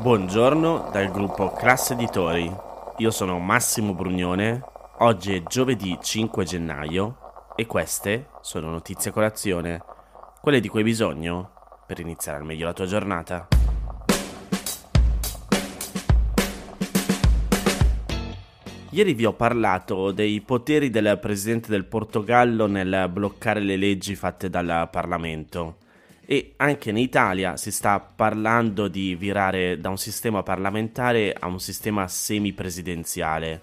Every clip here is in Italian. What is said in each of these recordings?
Buongiorno dal gruppo Classe Editori. Io sono Massimo Brugnone. Oggi è giovedì 5 gennaio e queste sono notizie a colazione, quelle di cui hai bisogno per iniziare al meglio la tua giornata. Ieri vi ho parlato dei poteri del presidente del Portogallo nel bloccare le leggi fatte dal Parlamento e anche in Italia si sta parlando di virare da un sistema parlamentare a un sistema semipresidenziale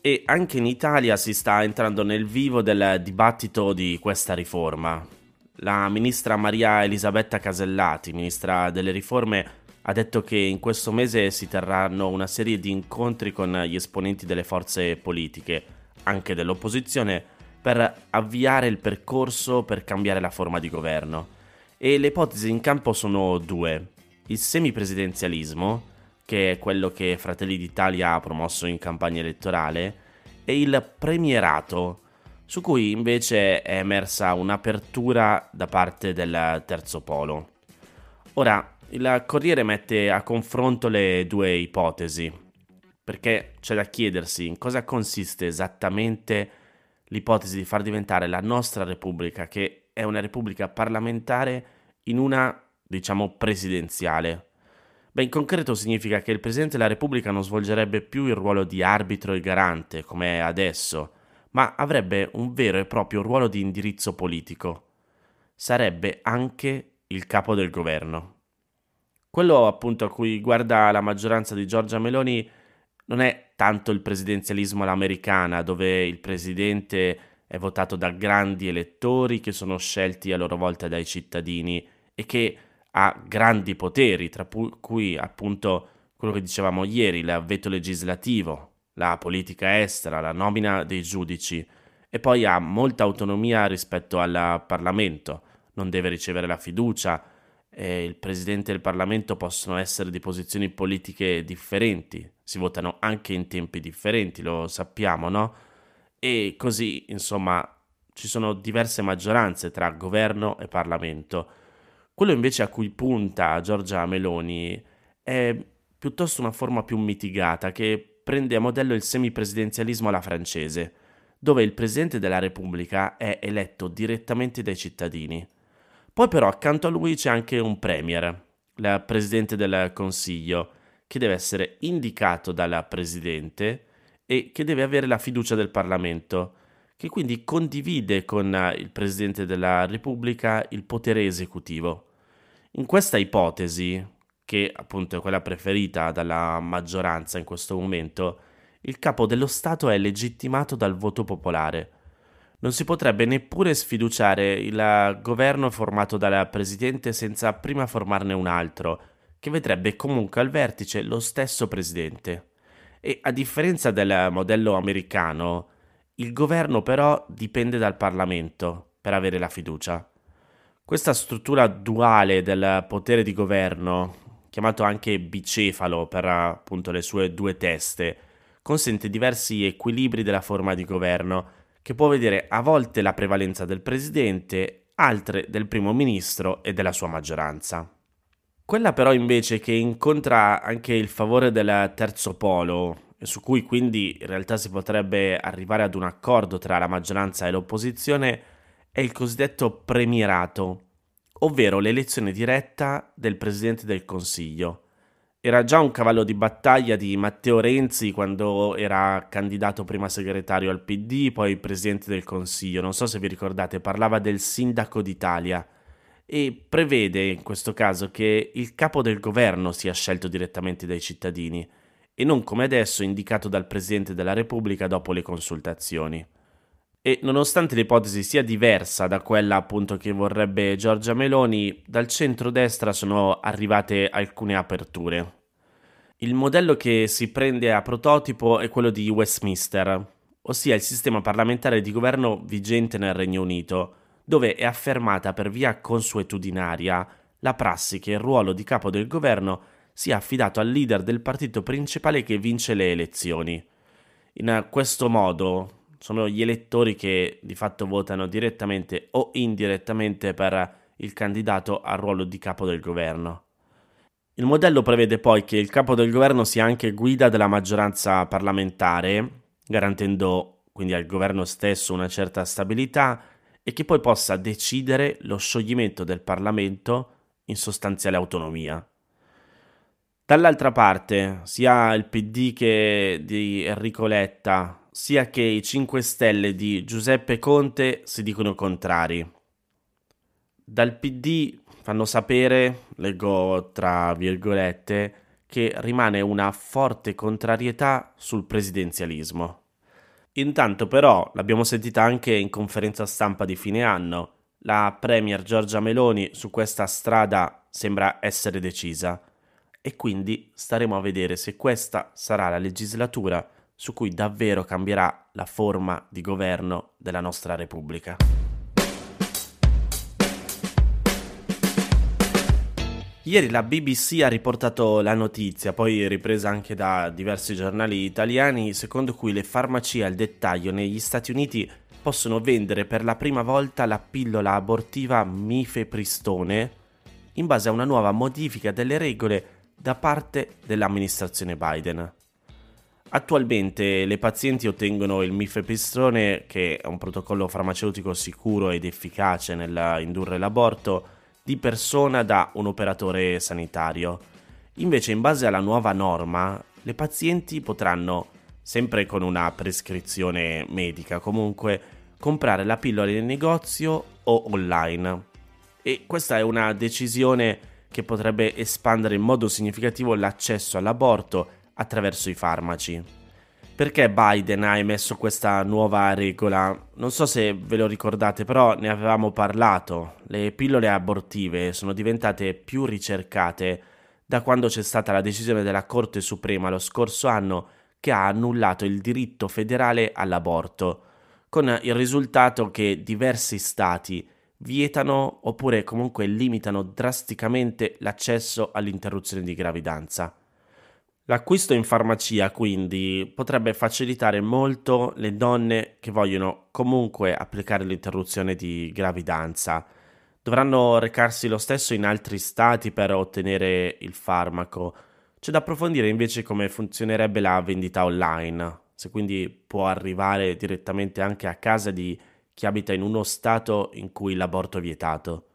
e anche in Italia si sta entrando nel vivo del dibattito di questa riforma. La ministra Maria Elisabetta Casellati, ministra delle riforme, ha detto che in questo mese si terranno una serie di incontri con gli esponenti delle forze politiche, anche dell'opposizione, per avviare il percorso per cambiare la forma di governo. E le ipotesi in campo sono due. Il semipresidenzialismo, che è quello che Fratelli d'Italia ha promosso in campagna elettorale, e il premierato, su cui invece è emersa un'apertura da parte del terzo polo. Ora, il Corriere mette a confronto le due ipotesi, perché c'è da chiedersi in cosa consiste esattamente l'ipotesi di far diventare la nostra Repubblica, che è una Repubblica parlamentare, in una, diciamo, presidenziale. Beh, in concreto significa che il Presidente della Repubblica non svolgerebbe più il ruolo di arbitro e garante, come è adesso, ma avrebbe un vero e proprio ruolo di indirizzo politico. Sarebbe anche il capo del governo. Quello appunto a cui guarda la maggioranza di Giorgia Meloni non è tanto il presidenzialismo all'americana, dove il presidente è votato da grandi elettori che sono scelti a loro volta dai cittadini e che ha grandi poteri, tra cui appunto quello che dicevamo ieri, il veto legislativo, la politica estera, la nomina dei giudici e poi ha molta autonomia rispetto al Parlamento, non deve ricevere la fiducia, e il Presidente del Parlamento possono essere di posizioni politiche differenti, si votano anche in tempi differenti, lo sappiamo, no? E così, insomma, ci sono diverse maggioranze tra governo e Parlamento. Quello invece a cui punta Giorgia Meloni è piuttosto una forma più mitigata che prende a modello il semipresidenzialismo alla francese, dove il Presidente della Repubblica è eletto direttamente dai cittadini. Poi però accanto a lui c'è anche un Premier, il Presidente del Consiglio, che deve essere indicato dal Presidente e che deve avere la fiducia del Parlamento, che quindi condivide con il Presidente della Repubblica il potere esecutivo. In questa ipotesi, che appunto è quella preferita dalla maggioranza in questo momento, il capo dello Stato è legittimato dal voto popolare non si potrebbe neppure sfiduciare il governo formato dal presidente senza prima formarne un altro, che vedrebbe comunque al vertice lo stesso presidente. E a differenza del modello americano, il governo però dipende dal Parlamento per avere la fiducia. Questa struttura duale del potere di governo, chiamato anche bicefalo per appunto le sue due teste, consente diversi equilibri della forma di governo che può vedere a volte la prevalenza del presidente, altre del primo ministro e della sua maggioranza. Quella però invece che incontra anche il favore del terzo polo, su cui quindi in realtà si potrebbe arrivare ad un accordo tra la maggioranza e l'opposizione, è il cosiddetto premierato, ovvero l'elezione diretta del Presidente del Consiglio, era già un cavallo di battaglia di Matteo Renzi quando era candidato prima segretario al PD, poi presidente del Consiglio. Non so se vi ricordate, parlava del sindaco d'Italia e prevede in questo caso che il capo del governo sia scelto direttamente dai cittadini e non come adesso indicato dal Presidente della Repubblica dopo le consultazioni. E nonostante l'ipotesi sia diversa da quella appunto che vorrebbe Giorgia Meloni, dal centro-destra sono arrivate alcune aperture. Il modello che si prende a prototipo è quello di Westminster, ossia il sistema parlamentare di governo vigente nel Regno Unito, dove è affermata per via consuetudinaria la prassi che il ruolo di capo del governo sia affidato al leader del partito principale che vince le elezioni. In questo modo sono gli elettori che di fatto votano direttamente o indirettamente per il candidato al ruolo di capo del governo. Il modello prevede poi che il capo del governo sia anche guida della maggioranza parlamentare, garantendo quindi al governo stesso una certa stabilità e che poi possa decidere lo scioglimento del Parlamento in sostanziale autonomia. Dall'altra parte, sia il PD che di Enrico Letta, sia che i 5 Stelle di Giuseppe Conte si dicono contrari. Dal PD fanno sapere, leggo tra virgolette, che rimane una forte contrarietà sul presidenzialismo. Intanto però, l'abbiamo sentita anche in conferenza stampa di fine anno, la Premier Giorgia Meloni su questa strada sembra essere decisa e quindi staremo a vedere se questa sarà la legislatura su cui davvero cambierà la forma di governo della nostra Repubblica. Ieri la BBC ha riportato la notizia, poi ripresa anche da diversi giornali italiani, secondo cui le farmacie al dettaglio negli Stati Uniti possono vendere per la prima volta la pillola abortiva mifepristone in base a una nuova modifica delle regole da parte dell'amministrazione Biden. Attualmente le pazienti ottengono il mifepristone, che è un protocollo farmaceutico sicuro ed efficace nell'indurre l'aborto, di persona da un operatore sanitario. Invece, in base alla nuova norma, le pazienti potranno, sempre con una prescrizione medica comunque, comprare la pillola in negozio o online. E questa è una decisione che potrebbe espandere in modo significativo l'accesso all'aborto attraverso i farmaci. Perché Biden ha emesso questa nuova regola? Non so se ve lo ricordate, però ne avevamo parlato. Le pillole abortive sono diventate più ricercate da quando c'è stata la decisione della Corte Suprema lo scorso anno che ha annullato il diritto federale all'aborto, con il risultato che diversi stati vietano oppure comunque limitano drasticamente l'accesso all'interruzione di gravidanza. L'acquisto in farmacia quindi potrebbe facilitare molto le donne che vogliono comunque applicare l'interruzione di gravidanza. Dovranno recarsi lo stesso in altri stati per ottenere il farmaco. C'è da approfondire invece come funzionerebbe la vendita online, se quindi può arrivare direttamente anche a casa di chi abita in uno stato in cui l'aborto è vietato.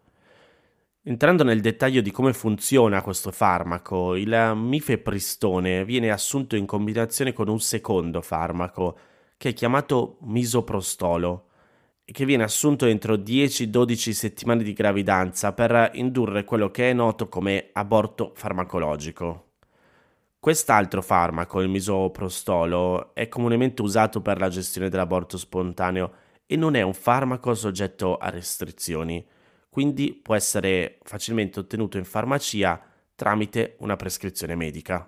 Entrando nel dettaglio di come funziona questo farmaco, il mifepristone viene assunto in combinazione con un secondo farmaco, che è chiamato misoprostolo, e che viene assunto entro 10-12 settimane di gravidanza per indurre quello che è noto come aborto farmacologico. Quest'altro farmaco, il misoprostolo, è comunemente usato per la gestione dell'aborto spontaneo e non è un farmaco soggetto a restrizioni quindi può essere facilmente ottenuto in farmacia tramite una prescrizione medica.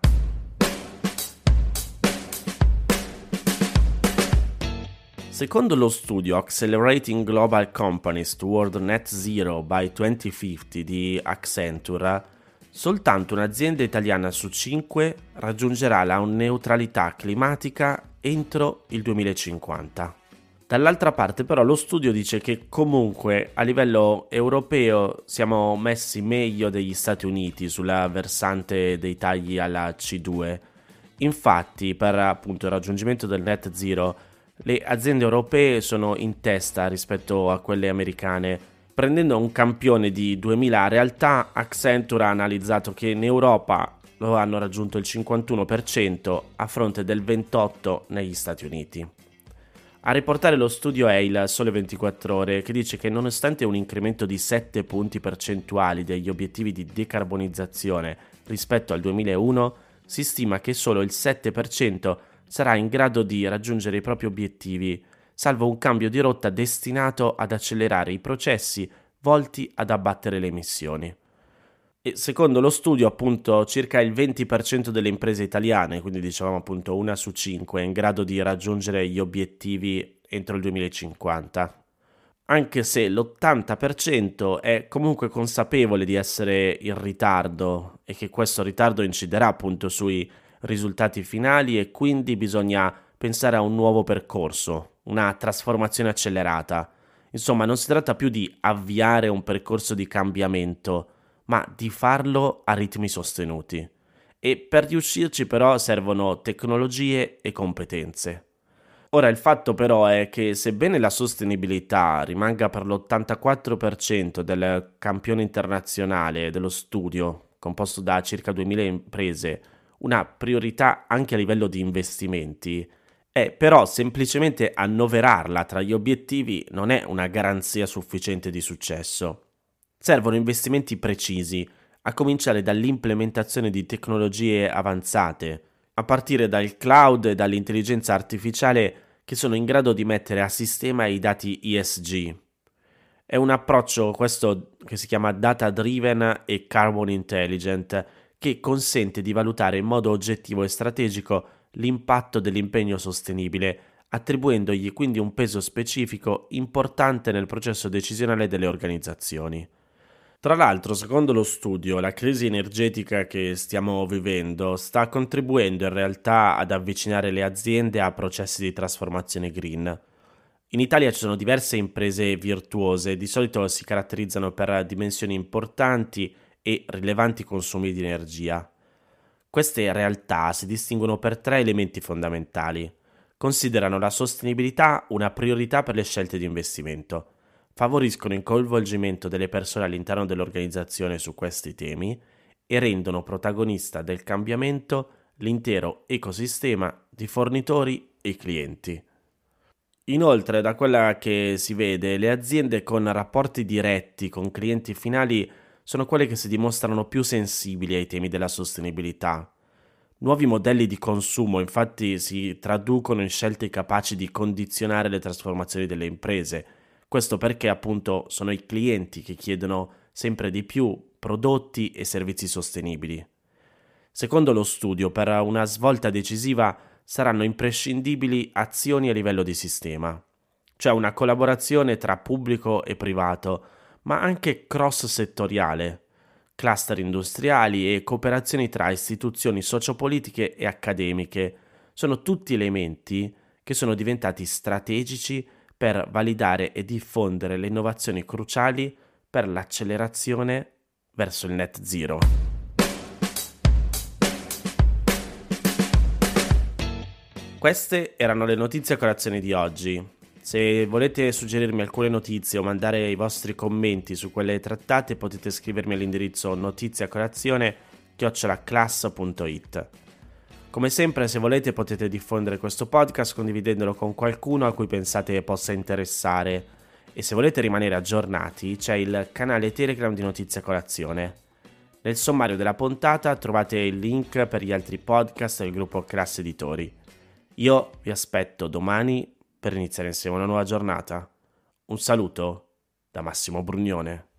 Secondo lo studio Accelerating Global Companies Toward Net Zero by 2050 di Accenture, soltanto un'azienda italiana su 5 raggiungerà la neutralità climatica entro il 2050. Dall'altra parte però lo studio dice che comunque a livello europeo siamo messi meglio degli Stati Uniti sulla versante dei tagli alla C2. Infatti per appunto il raggiungimento del net zero le aziende europee sono in testa rispetto a quelle americane. Prendendo un campione di 2000 realtà, Accenture ha analizzato che in Europa lo hanno raggiunto il 51% a fronte del 28% negli Stati Uniti. A riportare lo studio è il Sole 24 Ore che dice che nonostante un incremento di 7 punti percentuali degli obiettivi di decarbonizzazione rispetto al 2001, si stima che solo il 7% sarà in grado di raggiungere i propri obiettivi, salvo un cambio di rotta destinato ad accelerare i processi volti ad abbattere le emissioni. E secondo lo studio, appunto, circa il 20% delle imprese italiane, quindi diciamo appunto una su cinque, è in grado di raggiungere gli obiettivi entro il 2050. Anche se l'80% è comunque consapevole di essere in ritardo e che questo ritardo inciderà appunto sui risultati finali e quindi bisogna pensare a un nuovo percorso, una trasformazione accelerata. Insomma, non si tratta più di avviare un percorso di cambiamento, ma di farlo a ritmi sostenuti. E per riuscirci però servono tecnologie e competenze. Ora il fatto però è che sebbene la sostenibilità rimanga per l'84% del campione internazionale dello studio, composto da circa 2000 imprese, una priorità anche a livello di investimenti, è però semplicemente annoverarla tra gli obiettivi non è una garanzia sufficiente di successo. Servono investimenti precisi, a cominciare dall'implementazione di tecnologie avanzate, a partire dal cloud e dall'intelligenza artificiale che sono in grado di mettere a sistema i dati ESG. È un approccio questo che si chiama data driven e carbon intelligent che consente di valutare in modo oggettivo e strategico l'impatto dell'impegno sostenibile, attribuendogli quindi un peso specifico importante nel processo decisionale delle organizzazioni. Tra l'altro, secondo lo studio, la crisi energetica che stiamo vivendo sta contribuendo in realtà ad avvicinare le aziende a processi di trasformazione green. In Italia ci sono diverse imprese virtuose, di solito si caratterizzano per dimensioni importanti e rilevanti consumi di energia. Queste realtà si distinguono per tre elementi fondamentali. Considerano la sostenibilità una priorità per le scelte di investimento favoriscono il coinvolgimento delle persone all'interno dell'organizzazione su questi temi e rendono protagonista del cambiamento l'intero ecosistema di fornitori e clienti. Inoltre, da quella che si vede, le aziende con rapporti diretti con clienti finali sono quelle che si dimostrano più sensibili ai temi della sostenibilità. Nuovi modelli di consumo infatti si traducono in scelte capaci di condizionare le trasformazioni delle imprese, questo perché appunto sono i clienti che chiedono sempre di più prodotti e servizi sostenibili. Secondo lo studio, per una svolta decisiva saranno imprescindibili azioni a livello di sistema, cioè una collaborazione tra pubblico e privato, ma anche cross-settoriale, cluster industriali e cooperazioni tra istituzioni sociopolitiche e accademiche sono tutti elementi che sono diventati strategici per validare e diffondere le innovazioni cruciali per l'accelerazione verso il net zero. Queste erano le notizie a colazione di oggi. Se volete suggerirmi alcune notizie o mandare i vostri commenti su quelle trattate potete scrivermi all'indirizzo notiziacolazione.it. Come sempre, se volete potete diffondere questo podcast condividendolo con qualcuno a cui pensate possa interessare. E se volete rimanere aggiornati, c'è il canale Telegram di Notizia Colazione. Nel sommario della puntata trovate il link per gli altri podcast del gruppo Classe Editori. Io vi aspetto domani per iniziare insieme una nuova giornata. Un saluto da Massimo Brugnone.